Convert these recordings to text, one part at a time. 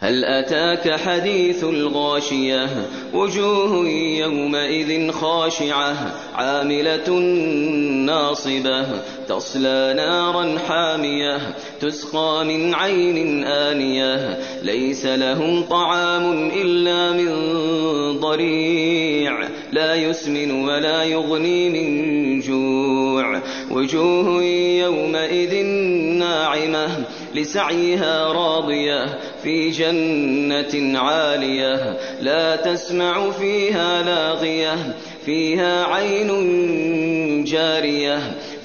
هل أتاك حديث الغاشية؟ وجوه يومئذ خاشعة عاملة ناصبة. تصلى نارا حامية تسقى من عين آنية ليس لهم طعام إلا من ضريع لا يسمن ولا يغني من جوع وجوه يومئذ ناعمة لسعيها راضية في جنة عالية لا تسمع فيها لاغية فيها عين جارية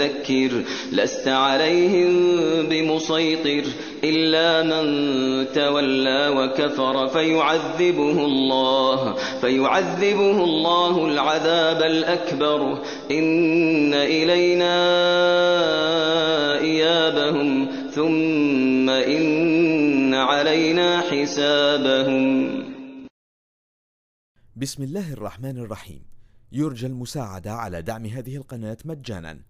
مذكر لست عليهم بمسيطر إلا من تولى وكفر فيعذبه الله فيعذبه الله العذاب الأكبر. إن إلينا إيابهم ثم إن علينا حسابهم. بسم الله الرحمن الرحيم. يرجى المساعدة على دعم هذه القناة مجانا.